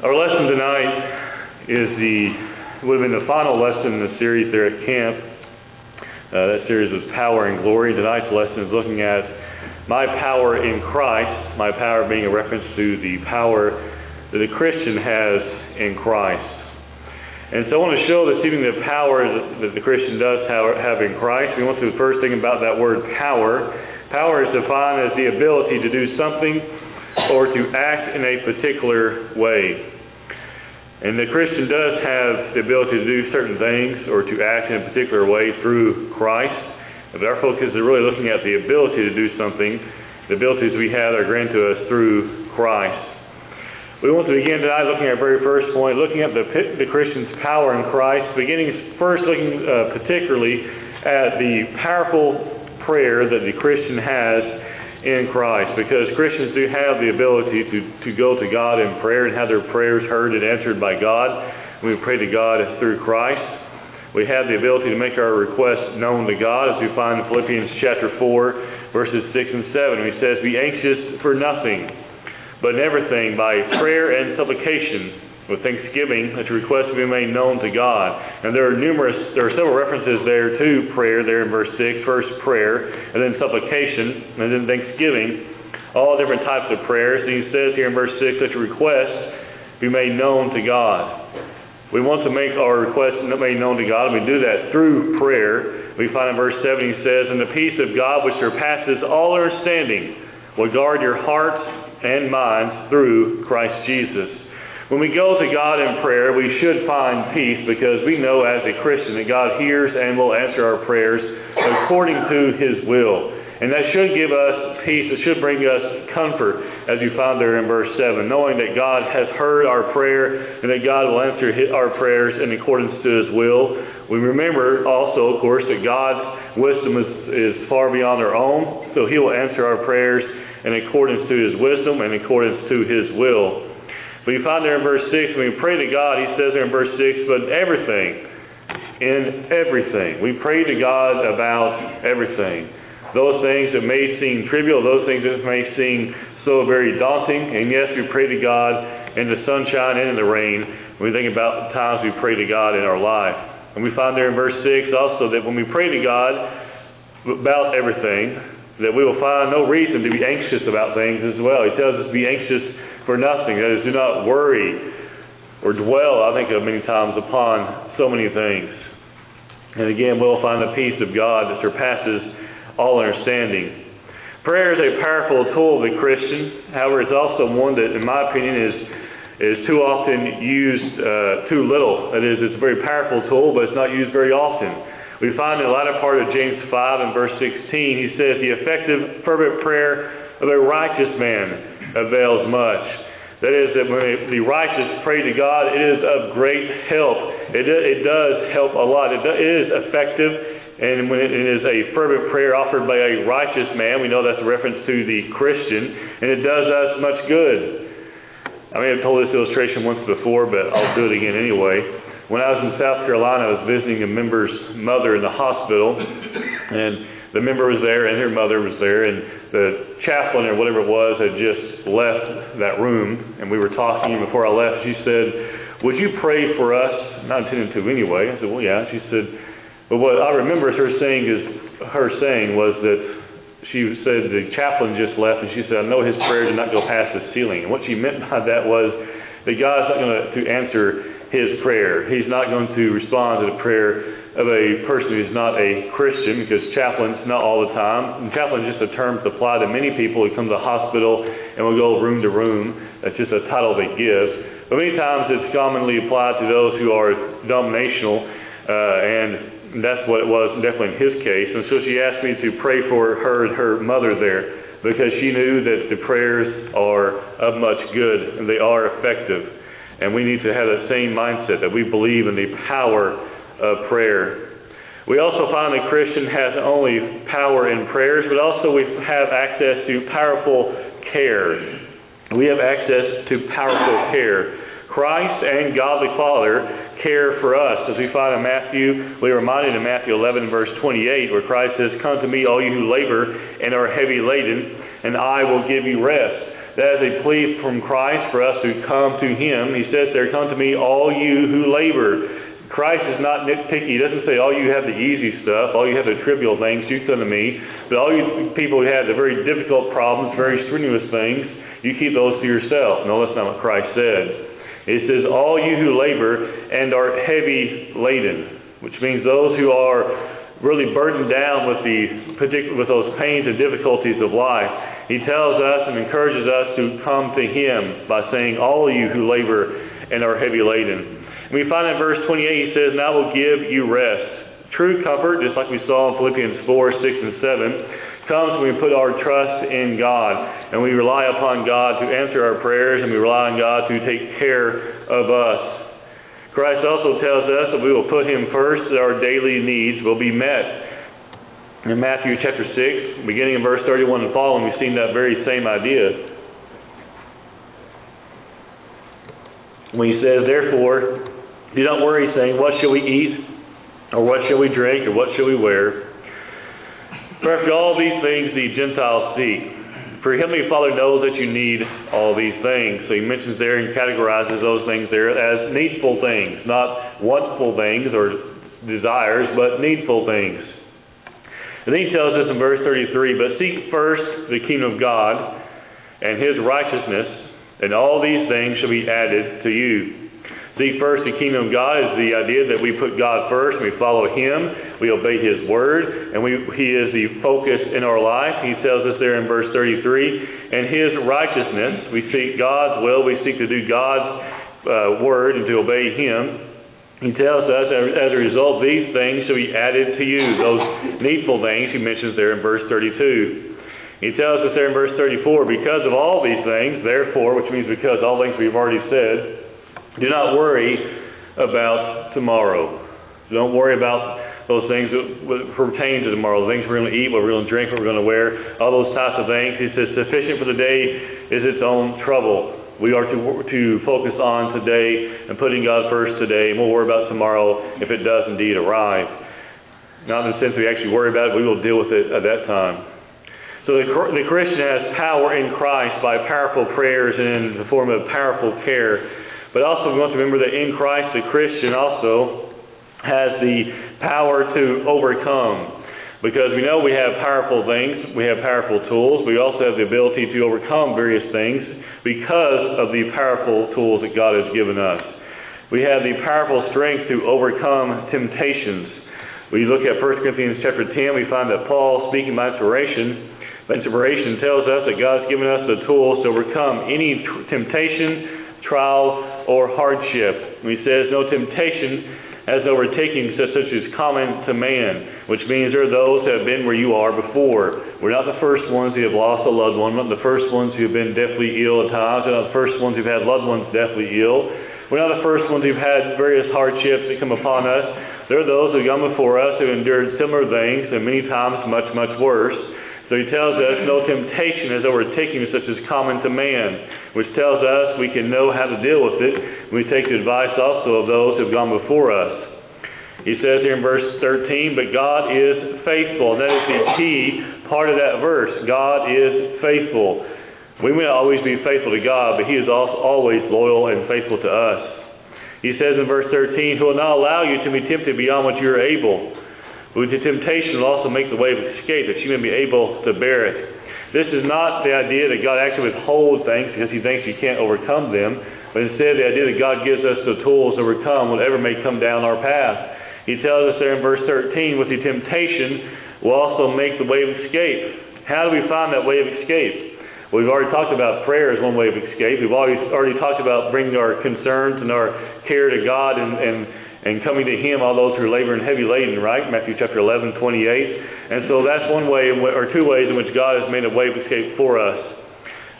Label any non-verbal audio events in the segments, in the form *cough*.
Our lesson tonight is the would have been the final lesson in the series there at camp. Uh, that series was Power and Glory. Tonight's lesson is looking at my power in Christ, my power being a reference to the power that a Christian has in Christ. And so I want to show this evening the power that the Christian does have in Christ. We want to do the first thing about that word power. Power is defined as the ability to do something or to act in a particular way. And the Christian does have the ability to do certain things or to act in a particular way through Christ. But our focus is really looking at the ability to do something. The abilities we have are granted to us through Christ. We want to begin tonight looking at our very first point, looking at the, the Christian's power in Christ, beginning first looking uh, particularly at the powerful prayer that the Christian has in Christ because Christians do have the ability to, to go to God in prayer and have their prayers heard and answered by God. We pray to God through Christ. We have the ability to make our requests known to God as we find in Philippians chapter 4 verses 6 and 7. He says, Be anxious for nothing, but in everything by prayer and supplication with thanksgiving that your requests be made known to God. And there are numerous, there are several references there to prayer there in verse 6. First prayer, and then supplication, and then thanksgiving. All different types of prayers. And he says here in verse 6 that your requests be made known to God. We want to make our requests made known to God, and we do that through prayer. We find in verse 7 he says, And the peace of God which surpasses all understanding will guard your hearts and minds through Christ Jesus. When we go to God in prayer, we should find peace because we know as a Christian that God hears and will answer our prayers according to His will. And that should give us peace. It should bring us comfort, as you found there in verse 7, knowing that God has heard our prayer and that God will answer our prayers in accordance to His will. We remember also, of course, that God's wisdom is, is far beyond our own, so He will answer our prayers in accordance to His wisdom and accordance to His will. But you find there in verse 6, when we pray to God, he says there in verse 6, but everything, in everything. We pray to God about everything. Those things that may seem trivial, those things that may seem so very daunting, and yes, we pray to God in the sunshine and in the rain. We think about the times we pray to God in our life. And we find there in verse 6 also that when we pray to God about everything, that we will find no reason to be anxious about things as well. He tells us to be anxious for nothing. That is, do not worry or dwell, I think, of many times upon so many things. And again, we'll find the peace of God that surpasses all understanding. Prayer is a powerful tool of the Christian. However, it's also one that, in my opinion, is is too often used uh, too little. That is, it's a very powerful tool, but it's not used very often. We find in the latter part of James 5 and verse 16, he says, The effective, fervent prayer of a righteous man avails much. That is, that when the righteous pray to God, it is of great help. It, it does help a lot. It is effective, and when it is a fervent prayer offered by a righteous man, we know that's a reference to the Christian, and it does us much good. I may have told this illustration once before, but I'll do it again anyway. When I was in South Carolina, I was visiting a member's mother in the hospital, and the member was there and her mother was there, and the chaplain or whatever it was had just left that room, and we were talking. And before I left, she said, "Would you pray for us?" Not intending to anyway. I said, "Well, yeah." She said, "But what I remember her saying is her saying was that she said the chaplain just left, and she said, "I know his prayer did not go past the ceiling." And what she meant by that was that God's not going to answer his prayer. He's not going to respond to the prayer of a person who's not a Christian, because chaplains, not all the time. And chaplain is just a term to apply to many people who come to the hospital and will go room to room. That's just a title they give. But many times it's commonly applied to those who are dominational, uh, and that's what it was definitely in his case. And so she asked me to pray for her and her mother there because she knew that the prayers are of much good and they are effective. And we need to have that same mindset that we believe in the power of prayer. We also find that Christian has only power in prayers, but also we have access to powerful care. We have access to powerful care. Christ and Godly Father care for us. As we find in Matthew, we're reminded in Matthew 11, verse 28, where Christ says, Come to me, all you who labor and are heavy laden, and I will give you rest. that is a plea from Christ for us to come to Him. He says there, Come to me, all you who labor. Christ is not nitpicky. He doesn't say, all you have the easy stuff, all you have the trivial things, you come to me. But all you people who have the very difficult problems, very strenuous things, you keep those to yourself. No, that's not what Christ said. It says, all you who labor and are heavy laden, which means those who are really burdened down with the with those pains and difficulties of life. He tells us and encourages us to come to Him by saying, All of you who labor and are heavy laden. We find in verse 28, he says, And I will give you rest. True comfort, just like we saw in Philippians 4, 6, and 7, comes when we put our trust in God and we rely upon God to answer our prayers and we rely on God to take care of us. Christ also tells us that we will put Him first, that our daily needs will be met. In Matthew chapter 6, beginning in verse 31 and following, we've seen that very same idea. When he says, Therefore, do not worry, saying, What shall we eat? Or what shall we drink? Or what shall we wear? For after all these things the Gentiles seek. For Heavenly Father knows that you need all these things. So he mentions there and categorizes those things there as needful things, not wantful things or desires, but needful things. And then he tells us in verse 33 But seek first the kingdom of God and his righteousness, and all these things shall be added to you. Seek first the kingdom of God is the idea that we put God first, we follow Him, we obey His word, and we, He is the focus in our life. He tells us there in verse 33, and His righteousness, we seek God's will, we seek to do God's uh, word and to obey Him. He tells us, as a result, these things shall be added to you. Those needful things he mentions there in verse 32. He tells us there in verse 34, because of all these things, therefore, which means because all things we've already said, do not worry about tomorrow. Don't worry about those things that pertain to tomorrow, the things we're going to eat, what we're going to drink, what we're going to wear, all those types of things. He says, sufficient for the day is its own trouble. We are to, to focus on today and putting God first today, and we'll worry about tomorrow if it does indeed arrive. Not in the sense we actually worry about it, we will deal with it at that time. So the, the Christian has power in Christ by powerful prayers and in the form of powerful care but also, we to remember that in Christ, the Christian also has the power to overcome. Because we know we have powerful things, we have powerful tools, we also have the ability to overcome various things because of the powerful tools that God has given us. We have the powerful strength to overcome temptations. We look at 1 Corinthians chapter 10, we find that Paul, speaking by inspiration, inspiration tells us that God's given us the tools to overcome any temptation, trial, or hardship. He says, No temptation has overtaken such as common to man, which means there are those that have been where you are before. We're not the first ones who have lost a loved one, not the first ones who have been deathly ill at times, we're not the first ones who've had loved ones deathly ill. We're not the first ones who've had various hardships that come upon us. There are those who have gone before us who endured similar things, and many times much, much worse. So he tells us no temptation has overtaken such as common to man which tells us we can know how to deal with it. We take the advice also of those who have gone before us. He says here in verse 13, but God is faithful. That is the key part of that verse. God is faithful. We may always be faithful to God, but He is also always loyal and faithful to us. He says in verse 13, Who will not allow you to be tempted beyond what you are able. But with the temptation will also make the way of escape, that you may be able to bear it. This is not the idea that God actually withholds things because he thinks you can't overcome them, but instead the idea that God gives us the tools to overcome whatever may come down our path. He tells us there in verse 13, with the temptation will also make the way of escape. How do we find that way of escape? We've already talked about prayer as one way of escape. We've already, already talked about bringing our concerns and our care to God and, and and coming to him all those who are laboring heavy laden, right? Matthew chapter 11, 28. And so that's one way, or two ways in which God has made a way of escape for us.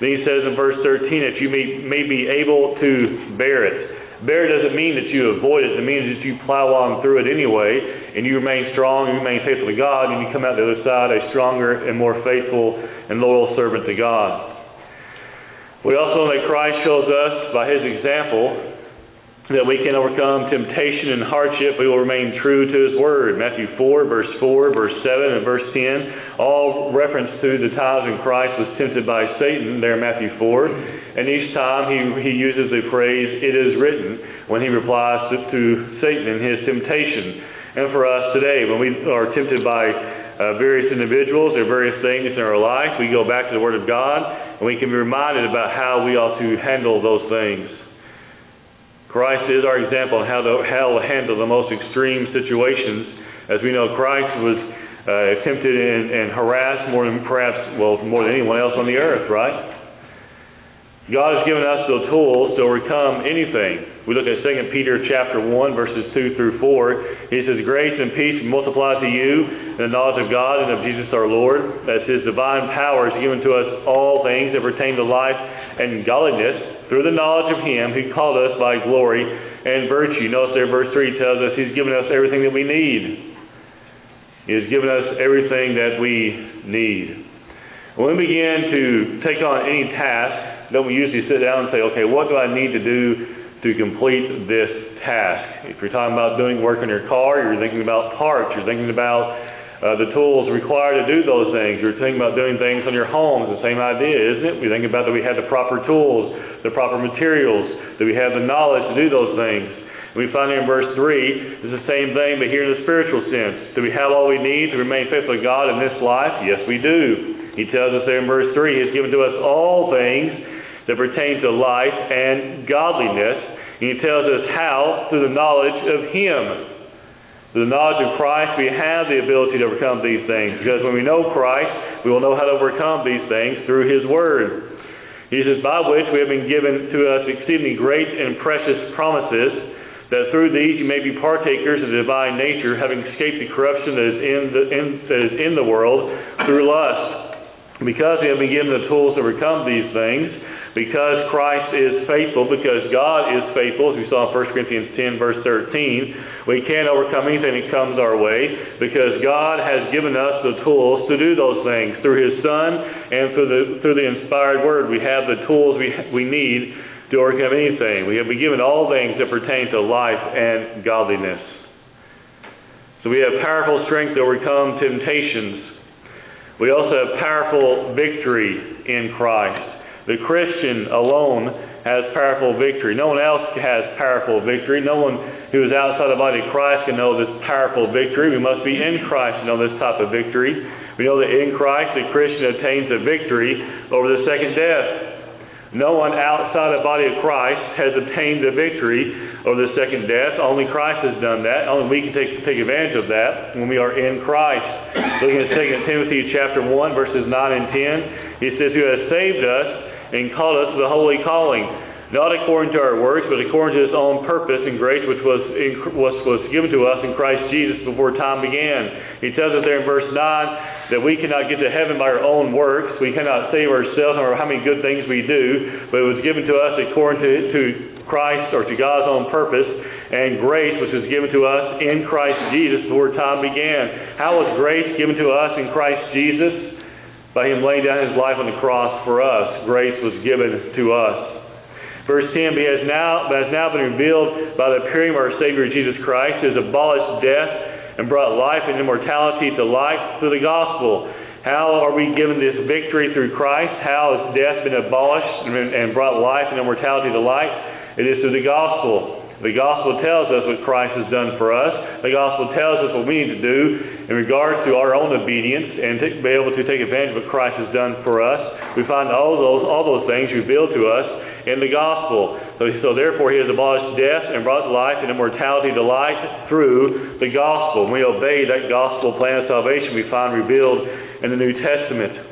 Then he says in verse 13 that you may, may be able to bear it. Bear doesn't mean that you avoid it. It means that you plow on through it anyway, and you remain strong, you remain faithful to God, and you come out the other side a stronger and more faithful and loyal servant to God. We also know that Christ shows us by his example that we can overcome temptation and hardship, we will remain true to His Word. Matthew 4, verse 4, verse 7, and verse 10, all reference to the times when Christ was tempted by Satan, there in Matthew 4. And each time he, he uses the phrase, it is written, when he replies to, to Satan in his temptation. And for us today, when we are tempted by uh, various individuals or various things in our life, we go back to the Word of God and we can be reminded about how we ought to handle those things. Christ is our example on how to, how to handle the most extreme situations. As we know, Christ was uh, tempted and, and harassed more than perhaps, well, more than anyone else on the earth, right? God has given us the tools to overcome anything. We look at 2 Peter chapter 1, verses 2 through 4. He says, Grace and peace multiply to you in the knowledge of God and of Jesus our Lord, as his divine power has given to us all things that pertain to life and godliness through the knowledge of him who called us by glory and virtue. Notice there verse 3 tells us he's given us everything that we need. He has given us everything that we need. When we begin to take on any task, don't we usually sit down and say, okay, what do I need to do to complete this task? If you're talking about doing work on your car, you're thinking about parts, you're thinking about uh, the tools required to do those things. You're thinking about doing things on your home. It's the same idea, isn't it? We think about that we have the proper tools, the proper materials, that we have the knowledge to do those things. We find in verse 3, it's the same thing, but here in the spiritual sense. Do we have all we need to remain faithful to God in this life? Yes, we do. He tells us there in verse 3, He has given to us all things that pertain to life and godliness. And he tells us how through the knowledge of Him. Through the knowledge of Christ, we have the ability to overcome these things. Because when we know Christ, we will know how to overcome these things through His Word. He says, by which we have been given to us exceedingly great and precious promises, that through these you may be partakers of the divine nature, having escaped the corruption that is in the, in, that is in the world through lust. Because we have been given the tools to overcome these things, because Christ is faithful, because God is faithful, as we saw in 1 Corinthians 10, verse 13, we can't overcome anything that comes our way because God has given us the tools to do those things. Through His Son and through the, through the inspired Word, we have the tools we, we need to overcome anything. We have been given all things that pertain to life and godliness. So we have powerful strength to overcome temptations. We also have powerful victory in Christ. The Christian alone has powerful victory. No one else has powerful victory. No one who is outside the body of Christ can know this powerful victory. We must be in Christ to know this type of victory. We know that in Christ the Christian obtains a victory over the second death. No one outside the body of Christ has obtained the victory over the second death. Only Christ has done that. Only we can take, take advantage of that when we are in Christ. Looking at 2 Timothy chapter 1, verses 9 and 10, he says, Who has saved us and called us to the holy calling, not according to our works, but according to his own purpose and grace which was, in, was, was given to us in Christ Jesus before time began. He tells us there in verse 9 that we cannot get to heaven by our own works. We cannot save ourselves or how many good things we do, but it was given to us according to, to Christ or to God's own purpose and grace which was given to us in Christ Jesus before time began. How was grace given to us in Christ Jesus? By him laying down his life on the cross for us, grace was given to us. Verse 10, but has now, has now been revealed by the appearing of our Savior Jesus Christ, who has abolished death and brought life and immortality to light through the gospel. How are we given this victory through Christ? How has death been abolished and brought life and immortality to light? It is through the gospel. The gospel tells us what Christ has done for us. The gospel tells us what we need to do in regards to our own obedience and to be able to take advantage of what Christ has done for us. We find all those all those things revealed to us in the gospel. So, so therefore he has abolished death and brought life and immortality to light through the gospel. When we obey that gospel plan of salvation we find revealed in the New Testament.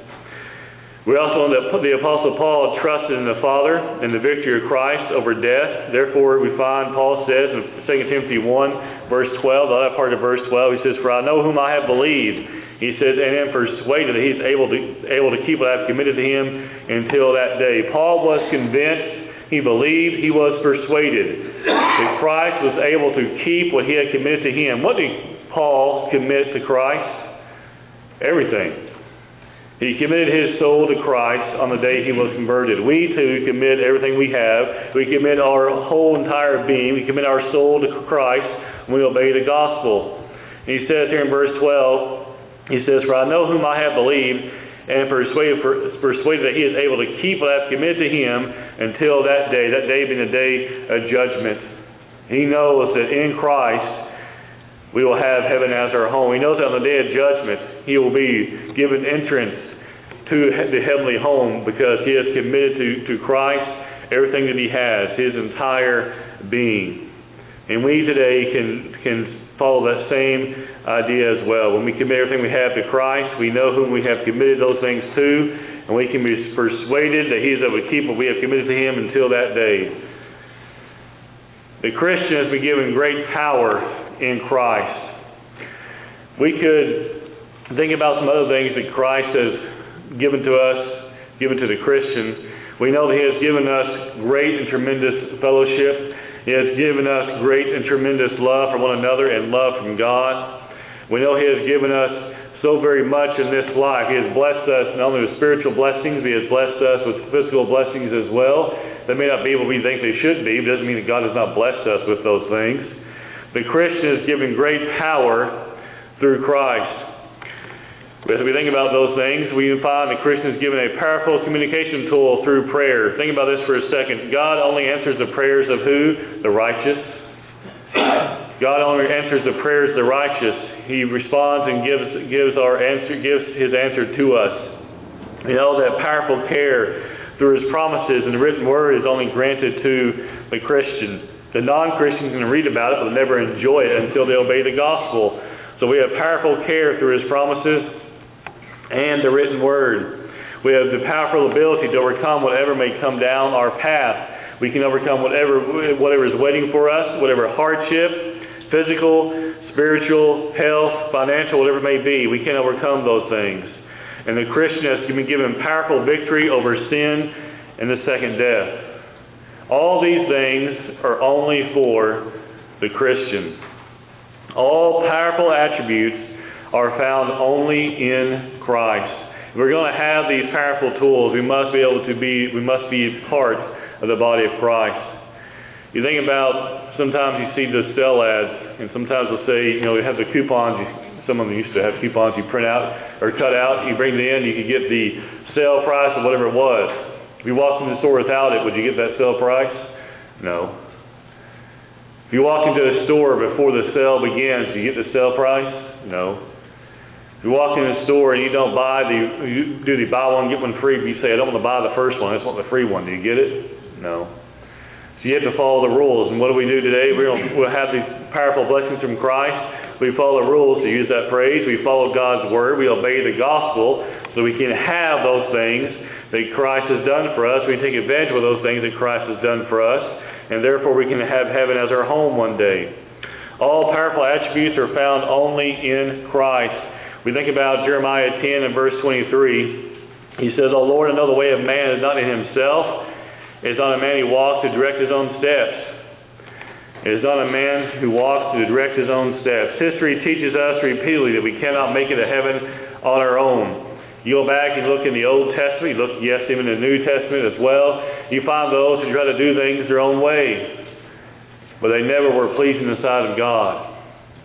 We also know that the Apostle Paul trusted in the Father and the victory of Christ over death. Therefore, we find Paul says in 2 Timothy 1, verse 12, the other part of verse 12, he says, For I know whom I have believed. He says, and am persuaded that he's able to, able to keep what I have committed to him until that day. Paul was convinced, he believed, he was persuaded that Christ was able to keep what he had committed to him. What did Paul commit to Christ? Everything. He committed his soul to Christ on the day he was converted. We too commit everything we have. We commit our whole entire being. We commit our soul to Christ when we obey the gospel. And he says here in verse 12, he says, For I know whom I have believed, and persuaded, persuaded that he is able to keep what I have committed to him until that day, that day being the day of judgment. He knows that in Christ we will have heaven as our home. He knows that on the day of judgment, he will be given entrance to the heavenly home because he has committed to, to Christ everything that he has, his entire being. And we today can, can follow that same idea as well. When we commit everything we have to Christ, we know whom we have committed those things to, and we can be persuaded that he is able to keep what we have committed to him until that day. The Christian has been given great power in Christ. We could think about some other things that Christ has given to us, given to the Christian. We know that He has given us great and tremendous fellowship. He has given us great and tremendous love for one another and love from God. We know He has given us so very much in this life. He has blessed us not only with spiritual blessings, He has blessed us with physical blessings as well. They may not be what we think they should be, but it doesn't mean that God has not blessed us with those things. The Christian is given great power through Christ. As we think about those things, we find the Christian is given a powerful communication tool through prayer. Think about this for a second. God only answers the prayers of who? The righteous. God only answers the prayers of the righteous. He responds and gives gives our answer gives his answer to us. You know that powerful care through his promises and the written word is only granted to the Christian. The non-Christian can read about it, but never enjoy it until they obey the gospel. So we have powerful care through his promises and the written word. We have the powerful ability to overcome whatever may come down our path. We can overcome whatever whatever is waiting for us, whatever hardship, physical, spiritual, health, financial, whatever it may be. We can overcome those things. And the Christian has been given powerful victory over sin and the second death. All these things are only for the Christian. All powerful attributes are found only in Christ. If we're going to have these powerful tools, we must be able to be we must be part of the body of Christ. You think about sometimes you see the sell ads, and sometimes they'll say, you know, we have the coupons. Some of them used to have coupons you print out or cut out. You bring it in, you can get the sale price of whatever it was. You walked into the store without it, would you get that sale price? No. If you walk into a store before the sale begins, do you get the sale price? No. If you walk in a store and you don't buy the, you do the buy one get one free, but you say I don't want to buy the first one, I just want the free one. Do you get it? No. So you have to follow the rules. And what do we do today? We're to, we'll have these powerful blessings from Christ. We follow the rules to use that phrase. We follow God's word. We obey the gospel so we can have those things that Christ has done for us. We take advantage of those things that Christ has done for us, and therefore we can have heaven as our home one day. All powerful attributes are found only in Christ. We think about Jeremiah 10 and verse 23. He says, O Lord, I know the way of man is not in himself, it is not a man who walks to direct his own steps. It is not a man who walks to direct his own steps. History teaches us repeatedly that we cannot make it to heaven on our own. You go back and look in the Old Testament, you look, yes, even in the New Testament as well, you find those who try to do things their own way. But they never were pleasing in the sight of God.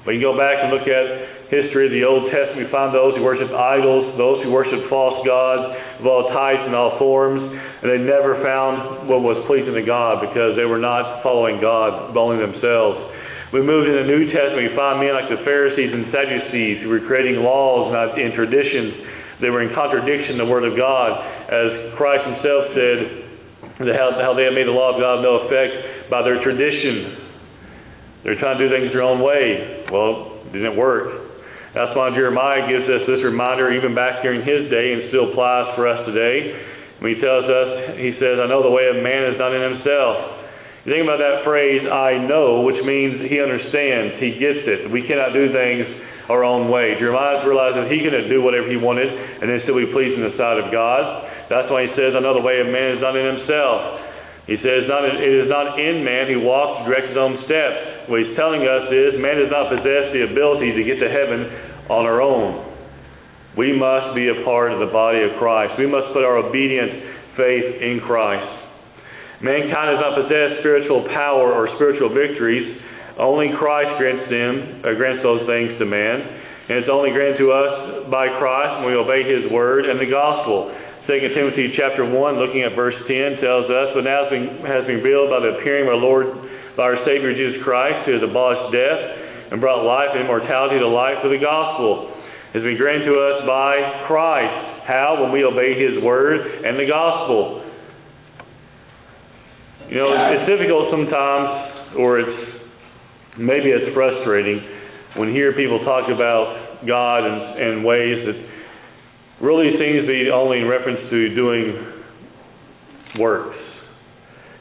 But you go back and look at history of the Old Testament, we find those who worship idols, those who worship false gods of all types and all forms, and they never found what was pleasing to God because they were not following God, only themselves. We moved in the New Testament, we find men like the Pharisees and Sadducees who were creating laws and traditions they were in contradiction to the Word of God. As Christ Himself said, how, how they had made the law of God no effect by their tradition. They're trying to do things their own way. Well, it didn't work. That's why Jeremiah gives us this reminder even back during his day and still applies for us today. When he tells us, he says, I know the way of man is not in himself. You think about that phrase, I know, which means he understands, he gets it. We cannot do things our own way. Jeremiah realized that he couldn't do whatever he wanted and then still be pleased in the sight of God. That's why he says, the way of man is not in himself. He says, not, it is not in man who walks to direct his own steps. What he's telling us is man does not possess the ability to get to heaven on our own. We must be a part of the body of Christ. We must put our obedient faith in Christ. Mankind does not possess spiritual power or spiritual victories. Only Christ grants them, uh, grants those things to man. And it's only granted to us by Christ when we obey His word and the gospel. 2 Timothy chapter 1, looking at verse 10, tells us, But now has been, has been revealed by the appearing of our Lord, by our Savior Jesus Christ, who has abolished death and brought life and immortality to light for the gospel has been granted to us by Christ. How? When we obey His Word and the Gospel. You know, it's difficult sometimes, or it's maybe it's frustrating when you hear people talk about God in, in ways that really seems to be only in reference to doing works.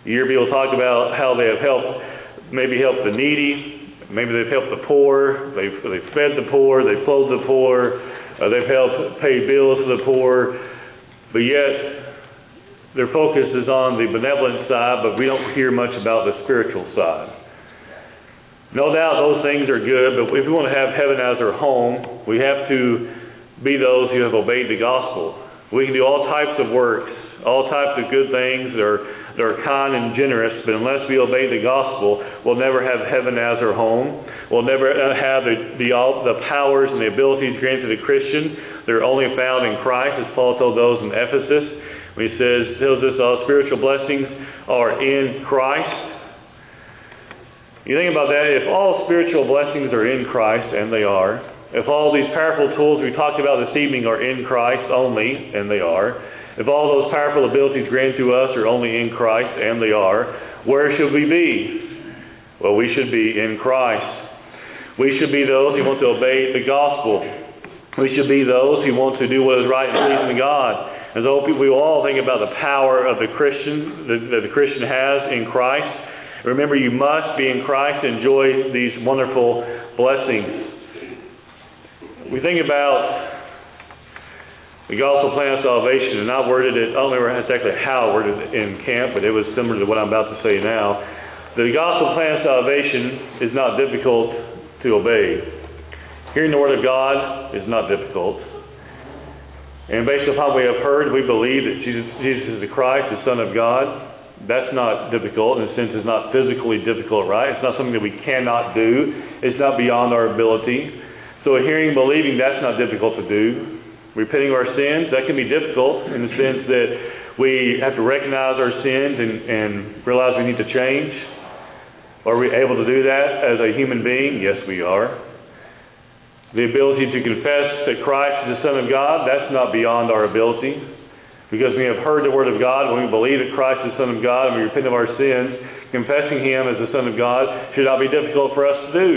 You hear people talk about how they have helped, maybe helped the needy, Maybe they've helped the poor, they've, they've fed the poor, they've clothed the poor, uh, they've helped pay bills for the poor, but yet their focus is on the benevolent side, but we don't hear much about the spiritual side. No doubt those things are good, but if we want to have heaven as our home, we have to be those who have obeyed the gospel. We can do all types of works, all types of good things, or that are kind and generous, but unless we obey the gospel, we'll never have heaven as our home. We'll never uh, have the, the, the powers and the abilities granted to Christian. They're only found in Christ, as Paul told those in Ephesus. When he says, tells us all spiritual blessings are in Christ. You think about that, if all spiritual blessings are in Christ, and they are, if all these powerful tools we talked about this evening are in Christ only, and they are, if all those powerful abilities granted to us are only in Christ, and they are, where should we be? Well, we should be in Christ. We should be those who want to obey the gospel. We should be those who want to do what is right and pleasing to God. As though we all think about the power of the Christian that the Christian has in Christ. Remember, you must be in Christ to enjoy these wonderful blessings. We think about the gospel plan of salvation, and I worded it, I don't remember exactly how I worded it in camp, but it was similar to what I'm about to say now. The gospel plan of salvation is not difficult to obey. Hearing the word of God is not difficult. And based upon what we have heard, we believe that Jesus, Jesus is the Christ, the Son of God. That's not difficult. In a sense, it's not physically difficult, right? It's not something that we cannot do. It's not beyond our ability. So hearing, believing, that's not difficult to do. Repenting of our sins, that can be difficult in the sense that we have to recognize our sins and, and realize we need to change. Are we able to do that as a human being? Yes, we are. The ability to confess that Christ is the Son of God, that's not beyond our ability. Because we have heard the Word of God, when we believe that Christ is the Son of God and we repent of our sins, confessing Him as the Son of God should not be difficult for us to do.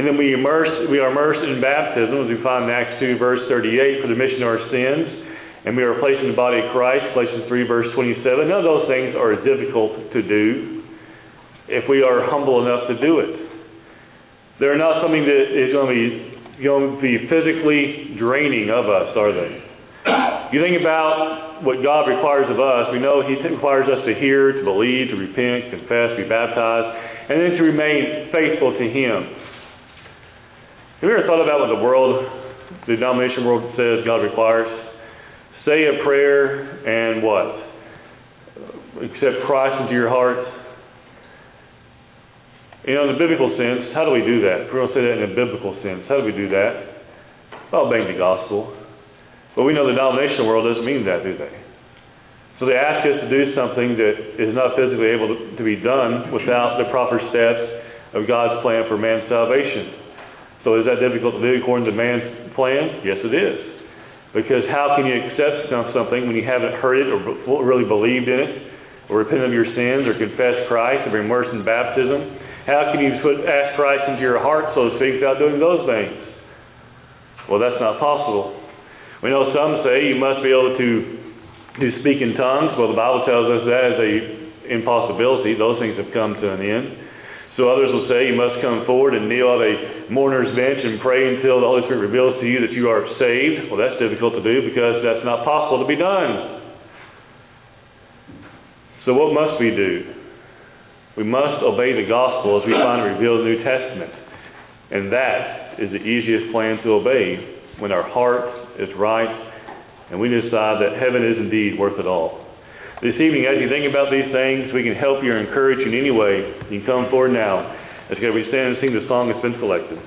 And then we immerse, we are immersed in baptism, as we find in Acts 2, verse 38, for the remission of our sins. And we are placed in the body of Christ, Galatians 3, verse 27. None of those things are difficult to do if we are humble enough to do it. They're not something that is going to be, going to be physically draining of us, are they? *coughs* You think about what God requires of us. We know He requires us to hear, to believe, to repent, confess, be baptized, and then to remain faithful to Him. Have you ever thought about what the world, the denomination world says God requires? Say a prayer and what? Accept Christ into your heart. You know, in the biblical sense, how do we do that? We're going to say that in a biblical sense, how do we do that? Well, obeying the gospel. But we know the denominational world doesn't mean that, do they? So they ask us to do something that is not physically able to, to be done without the proper steps of God's plan for man's salvation. So is that difficult to do according to man's plan? Yes, it is. Because how can you accept something when you haven't heard it or really believed in it, or repent of your sins, or confess Christ, or be immersed in baptism? How can you put ask Christ into your heart, so to speak, without doing those things? Well, that's not possible. We know some say you must be able to to speak in tongues. Well, the Bible tells us that is a impossibility. Those things have come to an end. So others will say you must come forward and kneel at a mourner's bench and pray until the Holy Spirit reveals to you that you are saved. Well, that's difficult to do because that's not possible to be done. So what must we do? We must obey the gospel as we find revealed in the New Testament. And that is the easiest plan to obey. when our heart is right, and we decide that heaven is indeed worth it all. This evening, as you think about these things, we can help you or encourage you in any way. You can come forward now as we stand and sing the song that's been selected.